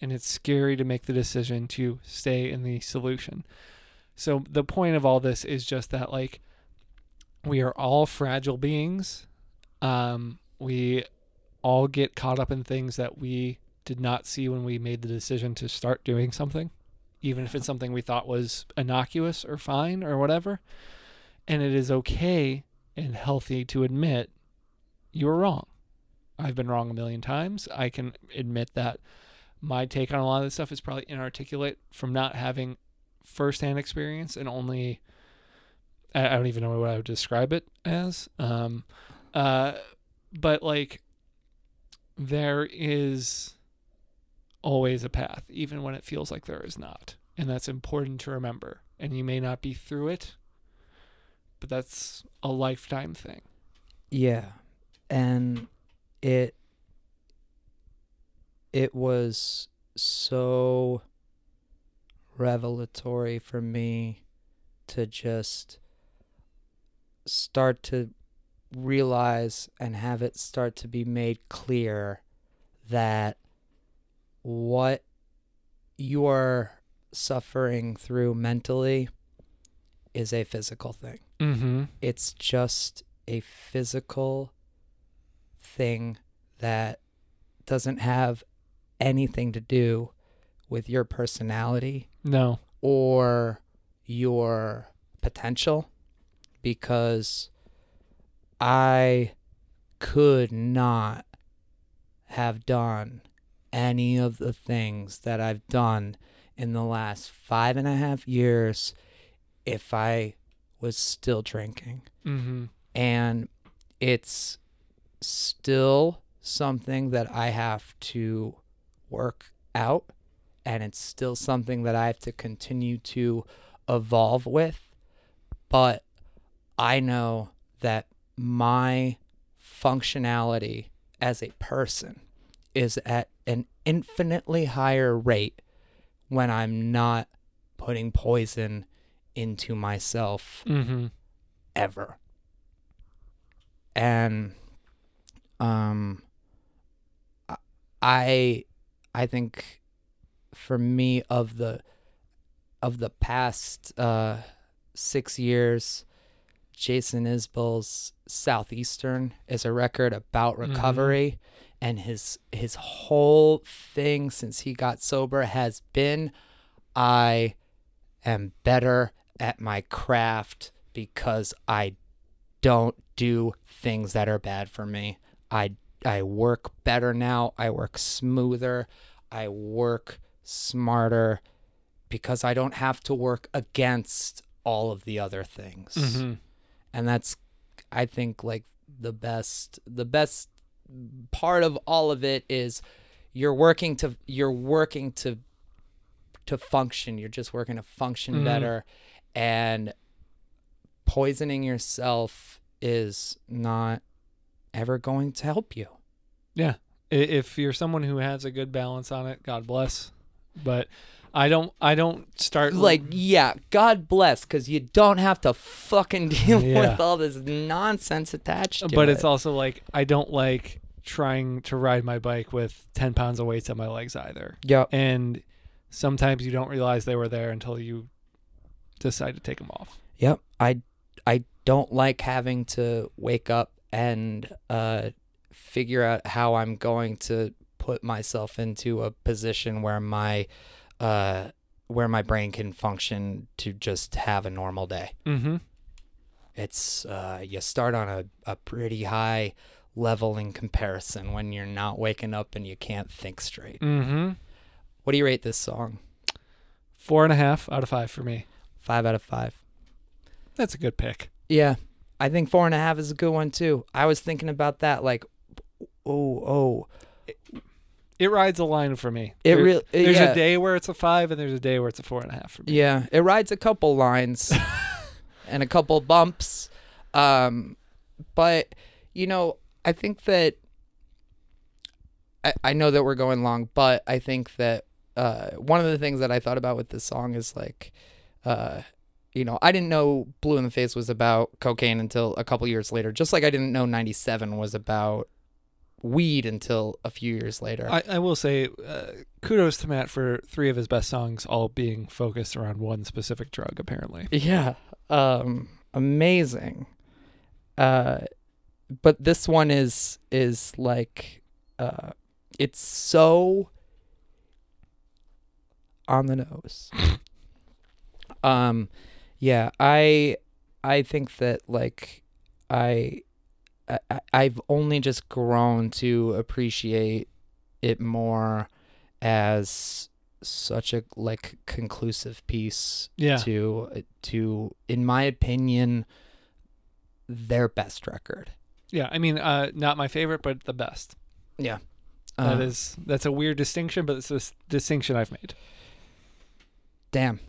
and it's scary to make the decision to stay in the solution. So the point of all this is just that like we are all fragile beings. Um, we all get caught up in things that we did not see when we made the decision to start doing something, even if it's something we thought was innocuous or fine or whatever. And it is okay and healthy to admit you were wrong. I've been wrong a million times. I can admit that my take on a lot of this stuff is probably inarticulate from not having firsthand experience and only I, I don't even know what I would describe it as. Um, uh, but like there is always a path, even when it feels like there is not. And that's important to remember. And you may not be through it, but that's a lifetime thing. Yeah. And it it was so revelatory for me to just start to realize and have it start to be made clear that what you are suffering through mentally is a physical thing Mm-hmm. it's just a physical thing that doesn't have anything to do with your personality No. or your potential because I could not have done any of the things that I've done in the last five and a half years if I was still drinking. Mm-hmm. And it's still something that I have to work out and it's still something that I have to continue to evolve with. But I know that my functionality as a person is at an infinitely higher rate when I'm not putting poison into myself Mm-hmm. ever. And um I- I I think for me of the of the past uh 6 years Jason Isbell's Southeastern is a record about Mhm. recovery and his his whole thing since he got sober has been I am better at my craft because I don't do things that are bad for me. I I work better now. I work smoother. I work smarter because I don't have to work against all of the other things. Mm-hmm. And that's I think like the best the best part of all of it is you're working to you're working to to function. You're just working to function Mhm. better and poisoning yourself is not ever going to help you. Yeah. If you're someone who has a good balance on it, God bless. But I don't. I don't start Like, yeah, God bless, because you don't have to fucking deal Yeah. with all this nonsense attached to but it. it's also like I don't like trying to ride my bike with 10 pounds of weights on my legs either. Yeah. And sometimes you don't realize they were there until you decide to take them off. Yep. I I don't like having to wake up and uh figure out how I'm going to put myself into a position where my uh where my brain can function to just have a normal day. Mm-hmm. It's uh you start on a, a pretty high level in comparison when you're not waking up and you can't think straight. Mm-hmm. What do you rate this song? Four and a half out of five for me. Five out of five. That's a good pick. Yeah, I think four and a half is a good one too. I was thinking about that, like, oh, oh, It rides a line for me. it There- really, There's yeah, a day where it's a five, and there's a day where it's a four and a half for me. yeah, it rides a couple lines and a couple bumps, um, but you know, I think that I I know that we're going long, but I think that uh, one of the things that I thought about with this song is like, uh, you know, I didn't know Blue in the Face was about cocaine until a couple years later, just like I didn't know 97 was about weed until a few years later. I, I will say, uh, kudos to Matt for three of his best songs all being focused around one specific drug, apparently. yeah. Um, amazing. Uh, but this one is, is like, uh, it's so on the nose. um, yeah, I, I think that like, I, I, I've only just grown to appreciate it more as such a like conclusive piece Yeah. to to in my opinion their best record. Yeah. I mean, uh, not my favorite, but the best. Yeah. That Uh, is that's a weird distinction, but it's a distinction I've made. damn.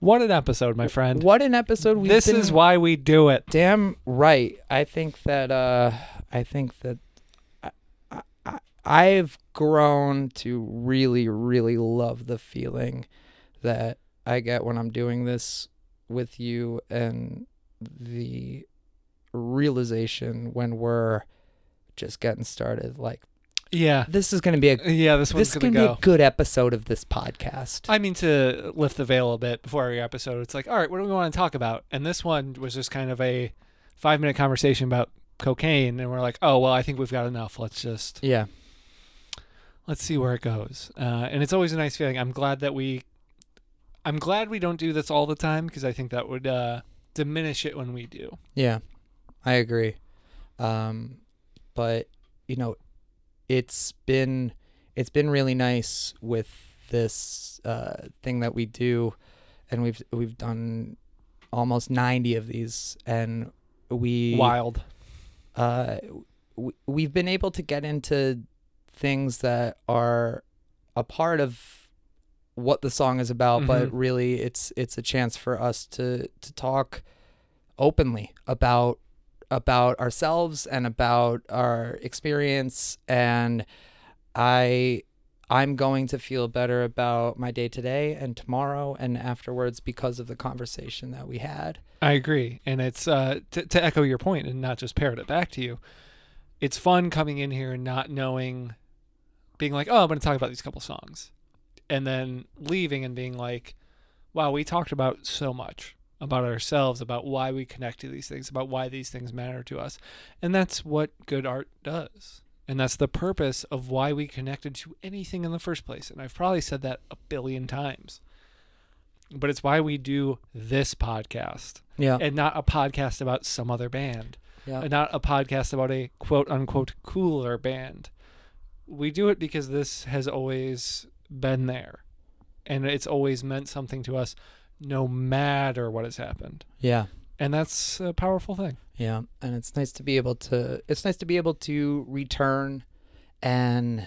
What an episode, my friend. What an episode we've this been is why we do it. damn right. I think that uh I think that I, I- I've grown to really really love the feeling that I get when I'm doing this with you and the realization when we're just getting started like Yeah. this is going to be a Yeah, this one's this gonna going to go. be a good episode of this podcast. I mean to lift the veil a bit before every episode. It's like, all right, what do we want to talk about? And this one was just kind of a five minute conversation about cocaine, and we're like, oh well, I think we've got enough. Let's just yeah. let's see where it goes. Uh, and it's always a nice feeling. I'm glad that we, I'm glad we don't do this all the time because I think that would uh, diminish it when we do. Yeah, I agree. Um, but you know, it's been it's been really nice with this uh, thing that we do, and we've we've done almost ninety of these, and we Wild. uh, w- we've been able to get into things that are a part of what the song is about, but Mhm. really it's it's a chance for us to to talk openly about about ourselves and about our experience and I I'm going to feel better about my day today and tomorrow and afterwards because of the conversation that we had. I agree, and it's uh, to to echo your point and not just parrot it back to you. It's fun coming in here and not knowing, being like, oh, I'm going to talk about these couple songs, and then leaving and being like, wow, we talked about so much about ourselves, about why we connect to these things, about why these things matter to us, and that's what good art does. And that's the purpose of why we connected to anything in the first place. And I've probably said that a billion times. But it's why we do this podcast Yeah. and not a podcast about some other band, Yeah. and not a podcast about a quote unquote cooler band. We do it because this has always been there, and it's always meant something to us, no matter what has happened. Yeah. And that's a powerful thing. Yeah, and it's nice to be able to it's nice to be able to return and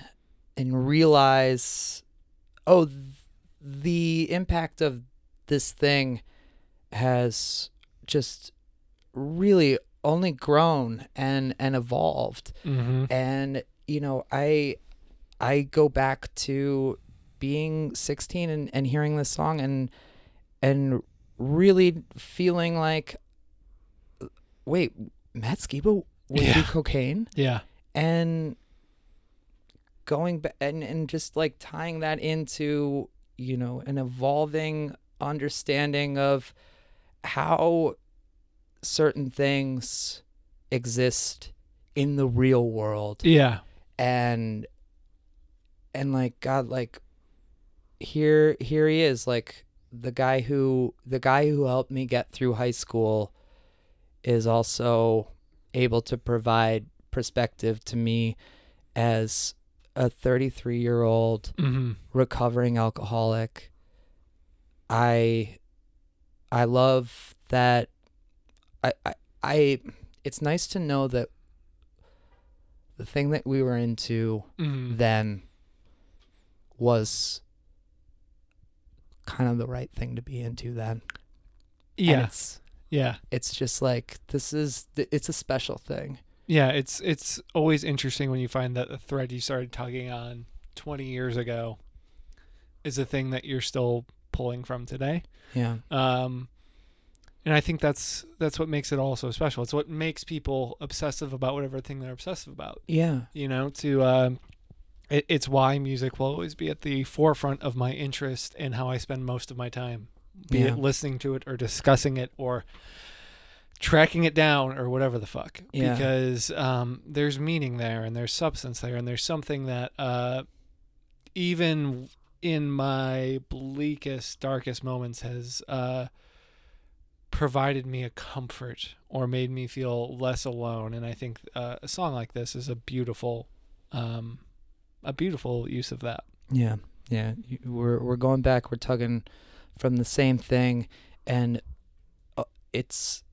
and realize oh th- the impact of this thing has just really only grown and and evolved Mm-hmm. and you know i i go back to being 16 and, and hearing this song and and really feeling like wait matt skiba would do cocaine Yeah. and going back and, and just like tying that into you know an evolving understanding of how certain things exist in the real world Yeah. and and like god like here here he is like the guy who the guy who helped me get through high school is also able to provide perspective to me as a 33 year old Mm-hmm. recovering alcoholic i i love that I, I i it's nice to know that the thing that we were into Mm-hmm. then was kind of the right thing to be into then Yeah. it's Yeah. it's just like this is it's a special thing Yeah, it's it's always interesting when you find that the thread you started tugging on 20 years ago is a thing that you're still pulling from today. yeah Um, and I think that's that's what makes it all so special. It's what makes people obsessive about whatever thing they're obsessive about. yeah You know, to um, it, it's why music will always be at the forefront of my interest and how I spend most of my time, be Yeah. it listening to it or discussing it or tracking it down or whatever the fuck. Yeah. Because um, there's meaning there and there's substance there and there's something that uh, even in my bleakest, darkest moments has uh, provided me a comfort or made me feel less alone. And I think uh, a song like this is a beautiful, um, a beautiful use of that. yeah yeah we're we're going back we're tugging from the same thing and uh, it's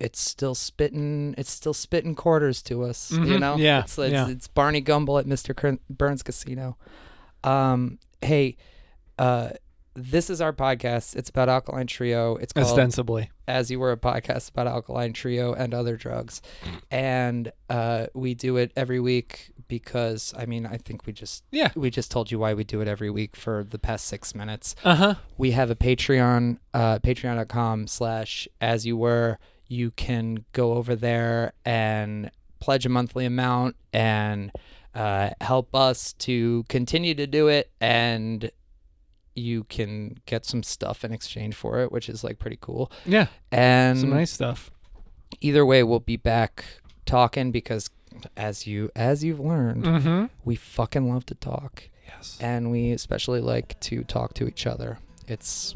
it's still spitting it's still spitting quarters to us you Mhm. know Yeah, it's it's, yeah. it's barney gumble at mr burns casino um hey uh this is our podcast it's about alkaline trio it's called Ostensibly. as you were a podcast about alkaline trio and other drugs and uh we do it every week because i mean i think we just Yeah. we just told you why we do it every week for the past six minutes Uh huh. we have a patreon uh patreon.com slash as you were you can go over there and pledge a monthly amount and uh, help us to continue to do it and you can get some stuff in exchange for it which is like pretty cool Yeah. and Some nice stuff. either way we'll be back talking because as you as you've learned Mm-hmm. we fucking love to talk Yes. and we especially like to talk to each other it's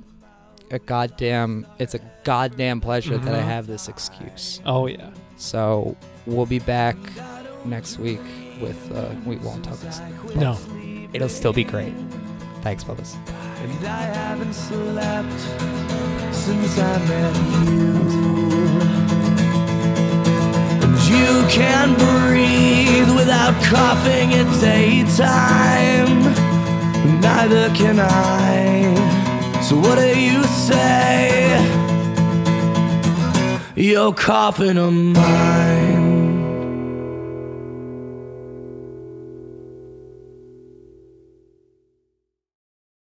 a goddamn it's a goddamn pleasure that i Mhm. have this excuse Oh yeah. so we'll be back next week with uh we won't talk this No. it'll still be great thanks brothers And I haven't slept since I met you. And you can breathe without coughing at daytime. Neither can I. So what do you say? Mine.